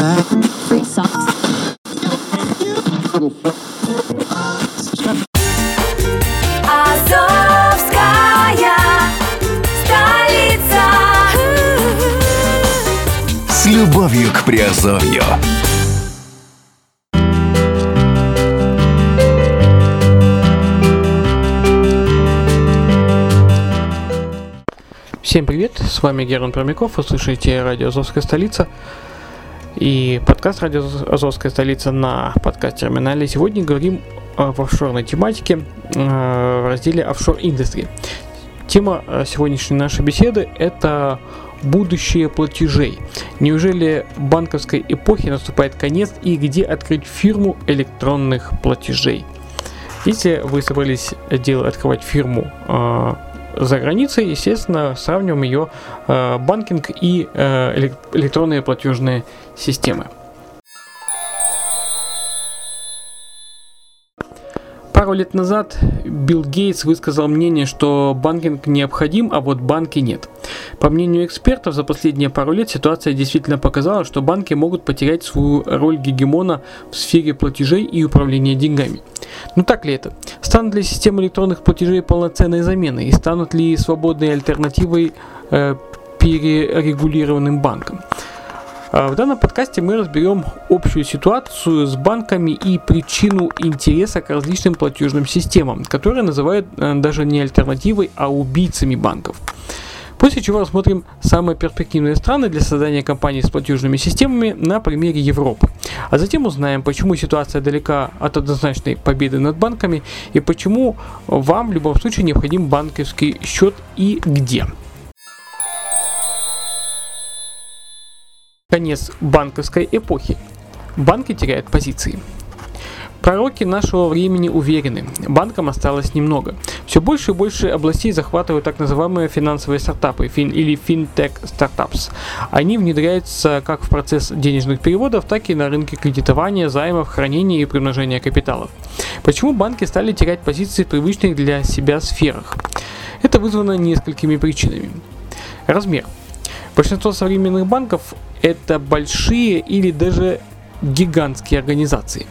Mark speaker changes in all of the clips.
Speaker 1: Free socks.
Speaker 2: Азовская столица.
Speaker 3: С любовью к Приазовью.
Speaker 4: Всем привет, с вами Герман Промяков, вы слушаете радио Азовская столица и подкаст радио Азовская столица на подкаст-терминале. Сегодня говорим об офшорной тематике э, в разделе Offshore Industry. Тема э, сегодняшней нашей беседы – это будущее платежей. Неужели банковской эпохи наступает конец и где открыть фирму электронных платежей? Если вы собрались дело открывать фирму э, за границей, естественно, сравниваем ее э, банкинг и э, элек- электронные платежные системы. Пару лет назад Билл Гейтс высказал мнение, что банкинг необходим, а вот банки нет. По мнению экспертов, за последние пару лет ситуация действительно показала, что банки могут потерять свою роль гегемона в сфере платежей и управления деньгами. Ну так ли это? Станут ли системы электронных платежей полноценной заменой и станут ли свободной альтернативой э, перерегулированным банкам? А В данном подкасте мы разберем общую ситуацию с банками и причину интереса к различным платежным системам, которые называют э, даже не альтернативой, а убийцами банков. После чего рассмотрим самые перспективные страны для создания компаний с платежными системами на примере Европы. А затем узнаем, почему ситуация далека от однозначной победы над банками и почему вам в любом случае необходим банковский счет и где. Конец банковской эпохи. Банки теряют позиции. Пророки нашего времени уверены, банкам осталось немного. Все больше и больше областей захватывают так называемые финансовые стартапы фин, или финтех стартапс. Они внедряются как в процесс денежных переводов, так и на рынке кредитования, займов, хранения и примножения капиталов. Почему банки стали терять позиции в привычных для себя сферах? Это вызвано несколькими причинами. Размер. Большинство современных банков это большие или даже гигантские организации.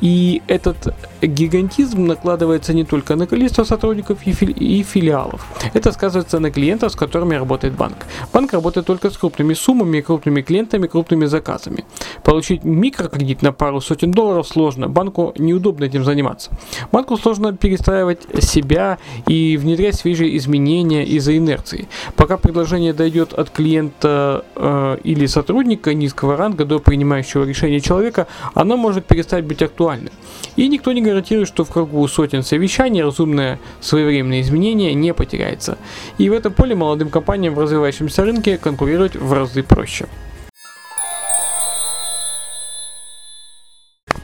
Speaker 4: И этот гигантизм накладывается не только на количество сотрудников и, фили- и филиалов. Это сказывается на клиентах, с которыми работает банк. Банк работает только с крупными суммами, крупными клиентами, крупными заказами. Получить микрокредит на пару сотен долларов сложно. Банку неудобно этим заниматься. Банку сложно перестраивать себя и внедрять свежие изменения из-за инерции. Пока предложение дойдет от клиента э, или сотрудника низкого ранга до принимающего решения человека, оно может перестать быть актуальным. И никто не гарантирует, что в кругу сотен совещаний разумное своевременное изменение не потеряется. И в этом поле молодым компаниям в развивающемся рынке конкурировать в разы проще.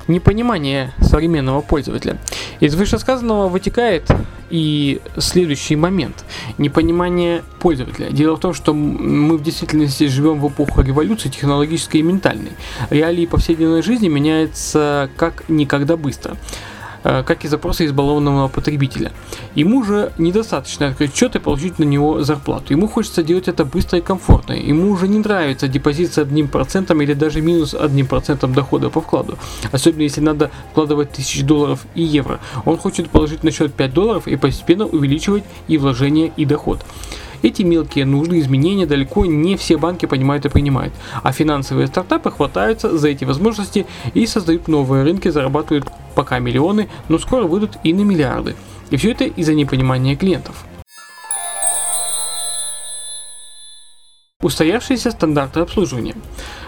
Speaker 4: Непонимание современного пользователя. Из вышесказанного вытекает и следующий момент. Непонимание пользователя. Дело в том, что мы в действительности живем в эпоху революции технологической и ментальной. Реалии повседневной жизни меняются как никогда быстро как и запросы избалованного потребителя. Ему же недостаточно открыть счет и получить на него зарплату. Ему хочется делать это быстро и комфортно. Ему уже не нравится депозит с одним процентом или даже минус одним процентом дохода по вкладу. Особенно если надо вкладывать тысяч долларов и евро. Он хочет положить на счет 5 долларов и постепенно увеличивать и вложение, и доход. Эти мелкие нужды изменения далеко не все банки понимают и принимают, а финансовые стартапы хватаются за эти возможности и создают новые рынки, зарабатывают пока миллионы, но скоро выйдут и на миллиарды. И все это из-за непонимания клиентов. Устоявшиеся стандарты обслуживания.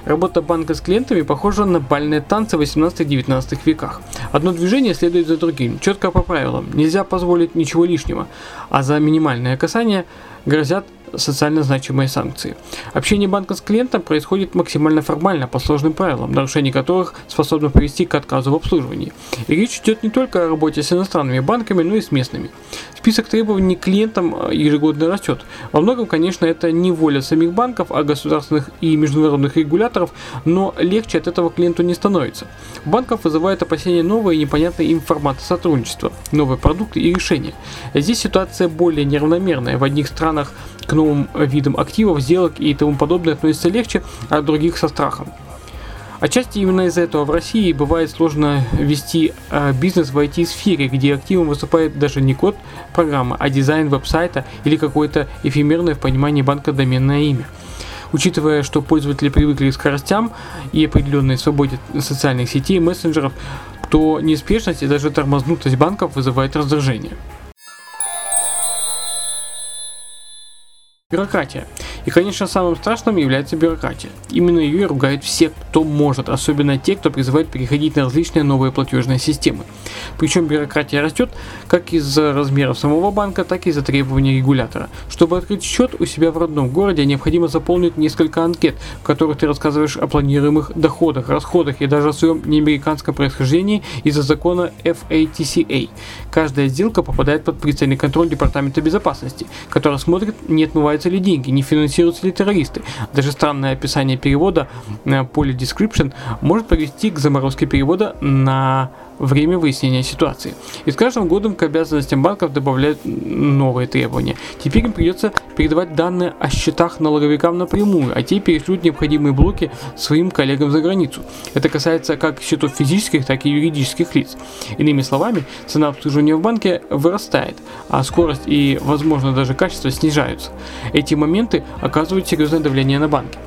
Speaker 4: Работа банка с клиентами похожа на бальные танцы 18-19 веках. Одно движение следует за другим, четко по правилам. Нельзя позволить ничего лишнего, а за минимальное касание грозят социально значимые санкции. Общение банка с клиентом происходит максимально формально по сложным правилам, нарушение которых способно привести к отказу в обслуживании. И речь идет не только о работе с иностранными банками, но и с местными. Список требований к клиентам э, ежегодно растет. Во многом, конечно, это не воля самих банков, а государственных и международных регуляторов, но легче от этого клиенту не становится. Банков вызывает опасения новые и непонятные им форматы сотрудничества, новые продукты и решения. Здесь ситуация более неравномерная. В одних странах к новым видам активов, сделок и тому подобное относится легче, а других со страхом. Отчасти именно из-за этого в России бывает сложно вести э, бизнес в IT-сфере, где активом выступает даже не код программы, а дизайн веб-сайта или какое-то эфемерное в понимании банка доменное имя. Учитывая, что пользователи привыкли к скоростям и определенной свободе социальных сетей и мессенджеров, то неспешность и даже тормознутость банков вызывает раздражение. Бюрократия. И, конечно, самым страшным является бюрократия. Именно ее ругают все, кто может, особенно те, кто призывает переходить на различные новые платежные системы. Причем бюрократия растет как из-за размеров самого банка, так и из-за требований регулятора. Чтобы открыть счет у себя в родном городе, необходимо заполнить несколько анкет, в которых ты рассказываешь о планируемых доходах, расходах и даже о своем неамериканском происхождении из-за закона FATCA. Каждая сделка попадает под пристальный контроль Департамента безопасности, который смотрит, не отмываются ли деньги, не финансируются ли террористы. Даже странное описание перевода на поле description может привести к заморозке перевода на время выяснения ситуации. И с каждым годом к обязанностям банков добавляют новые требования. Теперь им придется передавать данные о счетах налоговикам напрямую, а те перешлют необходимые блоки своим коллегам за границу. Это касается как счетов физических, так и юридических лиц. Иными словами, цена обслуживания в банке вырастает, а скорость и, возможно, даже качество снижаются. Эти моменты оказывают серьезное давление на банки.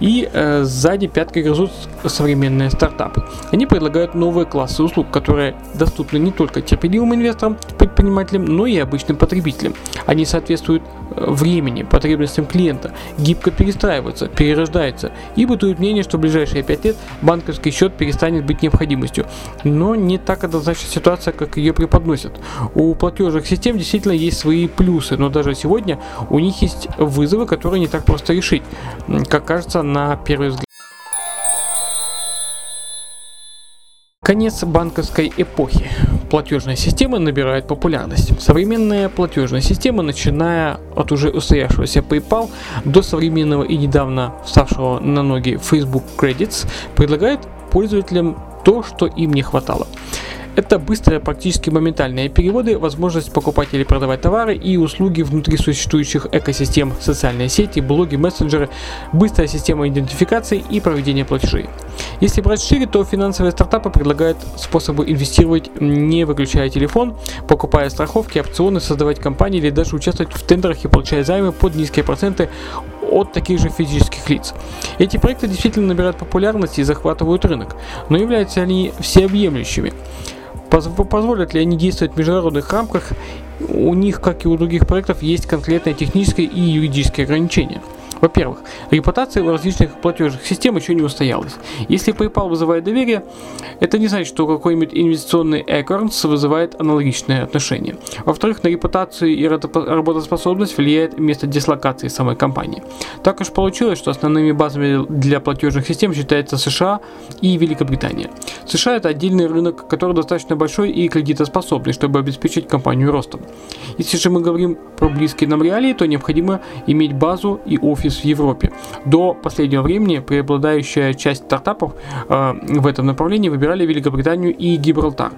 Speaker 4: И э, сзади пяткой грызут современные стартапы. Они предлагают новые классы услуг, которые доступны не только терпеливым инвесторам, предпринимателям, но и обычным потребителям. Они соответствуют э, времени, потребностям клиента, гибко перестраиваются, перерождаются. И бытует мнение, что в ближайшие 5 лет банковский счет перестанет быть необходимостью. Но не так однозначна ситуация, как ее преподносят. У платежных систем действительно есть свои плюсы, но даже сегодня у них есть вызовы, которые не так просто решить, как кажется на первый взгляд. Конец банковской эпохи. Платежная система набирает популярность. Современные платежные системы, начиная от уже устоявшегося PayPal до современного и недавно вставшего на ноги Facebook Credits, предлагают пользователям то, что им не хватало. Это быстрые, практически моментальные переводы, возможность покупать или продавать товары и услуги внутри существующих экосистем, социальные сети, блоги, мессенджеры, быстрая система идентификации и проведения платежей. Если брать шире, то финансовые стартапы предлагают способы инвестировать, не выключая телефон, покупая страховки, опционы, создавать компании или даже участвовать в тендерах и получая займы под низкие проценты от таких же физических лиц. Эти проекты действительно набирают популярность и захватывают рынок, но являются они всеобъемлющими. Позволят ли они действовать в международных рамках? У них, как и у других проектов, есть конкретные технические и юридические ограничения. Во-первых, репутация у различных платежных систем еще не устоялась. Если PayPal вызывает доверие, это не значит, что какой-нибудь инвестиционный Acorns вызывает аналогичное отношение. Во-вторых, на репутацию и работоспособность влияет место дислокации самой компании. Так уж получилось, что основными базами для платежных систем считаются США и Великобритания. США это отдельный рынок, который достаточно большой и кредитоспособный, чтобы обеспечить компанию ростом. Если же мы говорим про близкие нам реалии, то необходимо иметь базу и офис офис в Европе. До последнего времени преобладающая часть стартапов э, в этом направлении выбирали Великобританию и Гибралтар.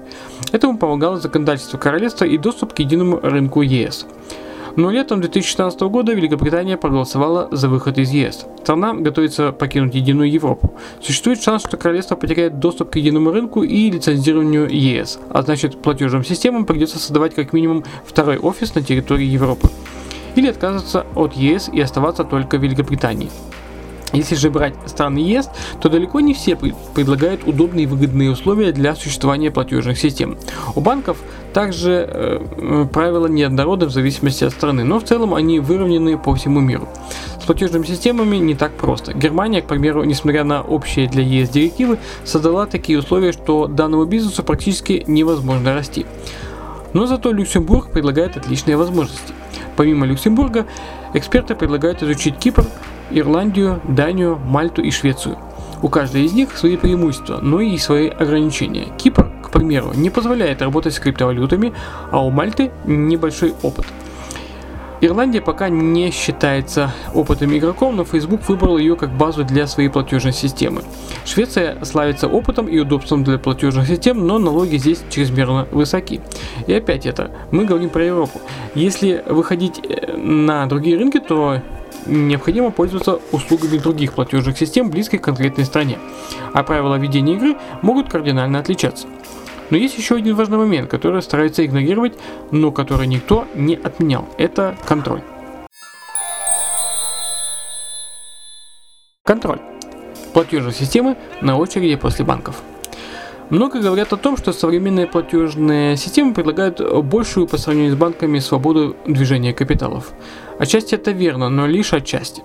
Speaker 4: Этому помогало законодательство королевства и доступ к единому рынку ЕС. Но летом 2016 года Великобритания проголосовала за выход из ЕС. Страна готовится покинуть единую Европу. Существует шанс, что королевство потеряет доступ к единому рынку и лицензированию ЕС, а значит платежным системам придется создавать как минимум второй офис на территории Европы или отказываться от ЕС и оставаться только в Великобритании. Если же брать страны ЕС, то далеко не все предлагают удобные и выгодные условия для существования платежных систем. У банков также э, правила неоднородны в зависимости от страны, но в целом они выровнены по всему миру. С платежными системами не так просто. Германия, к примеру, несмотря на общие для ЕС директивы, создала такие условия, что данному бизнесу практически невозможно расти. Но зато Люксембург предлагает отличные возможности. Помимо Люксембурга, эксперты предлагают изучить Кипр, Ирландию, Данию, Мальту и Швецию. У каждой из них свои преимущества, но и свои ограничения. Кипр, к примеру, не позволяет работать с криптовалютами, а у Мальты небольшой опыт – Ирландия пока не считается опытным игроком, но Facebook выбрал ее как базу для своей платежной системы. Швеция славится опытом и удобством для платежных систем, но налоги здесь чрезмерно высоки. И опять это, мы говорим про Европу. Если выходить э, на другие рынки, то необходимо пользоваться услугами других платежных систем, близких к конкретной стране, а правила ведения игры могут кардинально отличаться. Но есть еще один важный момент, который стараются игнорировать, но который никто не отменял. Это контроль. Контроль. Платежные системы на очереди после банков. Много говорят о том, что современные платежные системы предлагают большую по сравнению с банками свободу движения капиталов. Отчасти это верно, но лишь отчасти.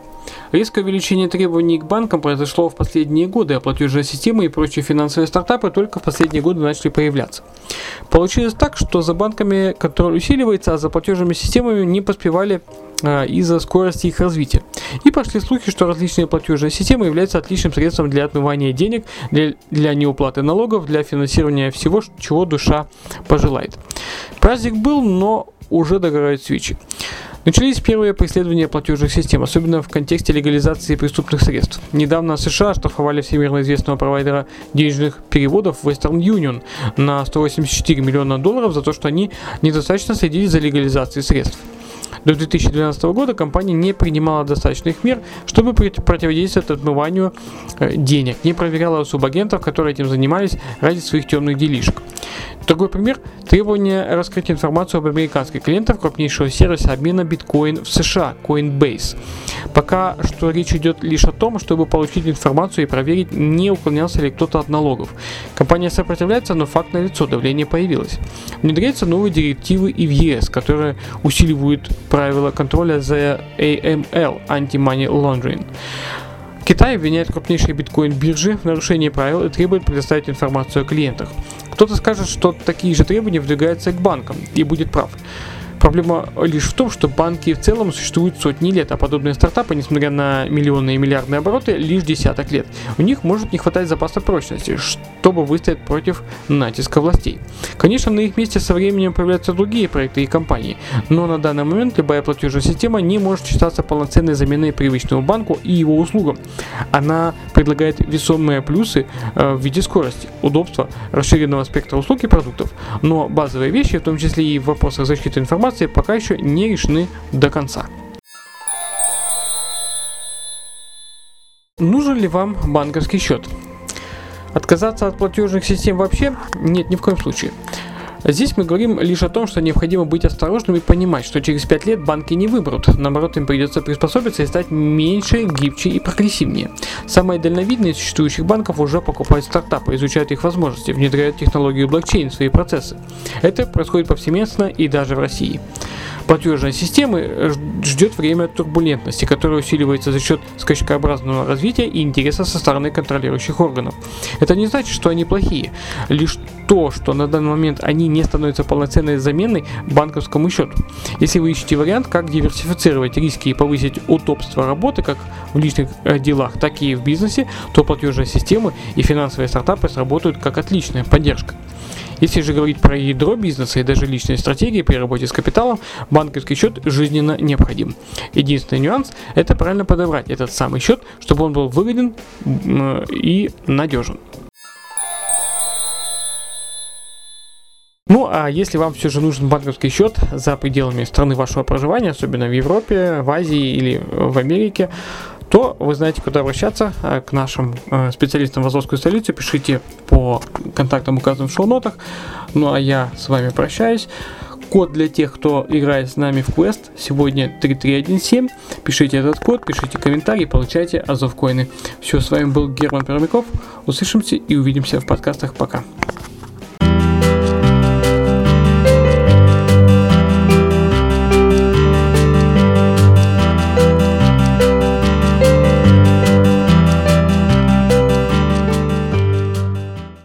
Speaker 4: Резкое увеличение требований к банкам произошло в последние годы, а платежные системы и прочие финансовые стартапы только в последние годы начали появляться. Получилось так, что за банками контроль усиливается, а за платежными системами не поспевали а, из-за скорости их развития. И пошли слухи, что различные платежные системы являются отличным средством для отмывания денег, для, для неуплаты налогов, для финансирования всего, чего душа пожелает. Праздник был, но уже догорают свечи. Начались первые преследования платежных систем, особенно в контексте легализации преступных средств. Недавно США штрафовали всемирно известного провайдера денежных переводов Western Union на 184 миллиона долларов за то, что они недостаточно следили за легализацией средств. До 2012 года компания не принимала достаточных мер, чтобы противодействовать отмыванию э, денег, не проверяла субагентов, которые этим занимались ради своих темных делишек. Другой пример – требование раскрыть информацию об американских клиентах крупнейшего сервиса обмена биткоин в США – Coinbase. Пока что речь идет лишь о том, чтобы получить информацию и проверить, не уклонялся ли кто-то от налогов. Компания сопротивляется, но факт налицо, давление появилось. Внедряются новые директивы и в ЕС, которые усиливают правила контроля за AML – Anti-Money Laundering. Китай обвиняет крупнейшие биткоин-биржи в нарушении правил и требует предоставить информацию о клиентах. Кто-то скажет, что такие же требования выдвигаются к банкам, и будет прав. Проблема лишь в том, что банки в целом существуют сотни лет, а подобные стартапы, несмотря на миллионные и миллиардные обороты, лишь десяток лет. У них может не хватать запаса прочности, чтобы выстоять против натиска властей. Конечно, на их месте со временем появляются другие проекты и компании, но на данный момент любая платежная система не может считаться полноценной заменой привычному банку и его услугам. Она предлагает весомые плюсы э, в виде скорости, удобства, расширенного спектра услуг и продуктов, но базовые вещи, в том числе и в вопросах защиты информации, ситуации пока еще не решены до конца. Нужен ли вам банковский счет? Отказаться от платежных систем вообще? Нет, ни в коем случае. Здесь мы говорим лишь о том, что необходимо быть осторожным и понимать, что через 5 лет банки не выберут. Наоборот, им придется приспособиться и стать меньше, гибче и прогрессивнее. Самые дальновидные из существующих банков уже покупают стартапы, изучают их возможности, внедряют технологию блокчейн в свои процессы. Это происходит повсеместно и даже в России платежной системы ждет время турбулентности, которое усиливается за счет скачкообразного развития и интереса со стороны контролирующих органов. Это не значит, что они плохие. Лишь то, что на данный момент они не становятся полноценной заменой банковскому счету. Если вы ищете вариант, как диверсифицировать риски и повысить удобство работы как в личных э, делах, так и в бизнесе, то платежные системы и финансовые стартапы сработают как отличная поддержка. Если же говорить про ядро бизнеса и даже личные стратегии при работе с капиталом, банковский счет жизненно необходим. Единственный нюанс – это правильно подобрать этот самый счет, чтобы он был выгоден и надежен. Ну, а если вам все же нужен банковский счет за пределами страны вашего проживания, особенно в Европе, в Азии или в Америке, то вы знаете, куда обращаться э, к нашим э, специалистам в Азовской столице. Пишите по контактам, указанным в шоу-нотах. Ну а я с вами прощаюсь. Код для тех, кто играет с нами в квест, сегодня 3317. Пишите этот код, пишите комментарии, получайте Азов коины. Все, с вами был Герман Пермяков. Услышимся и увидимся в подкастах. Пока.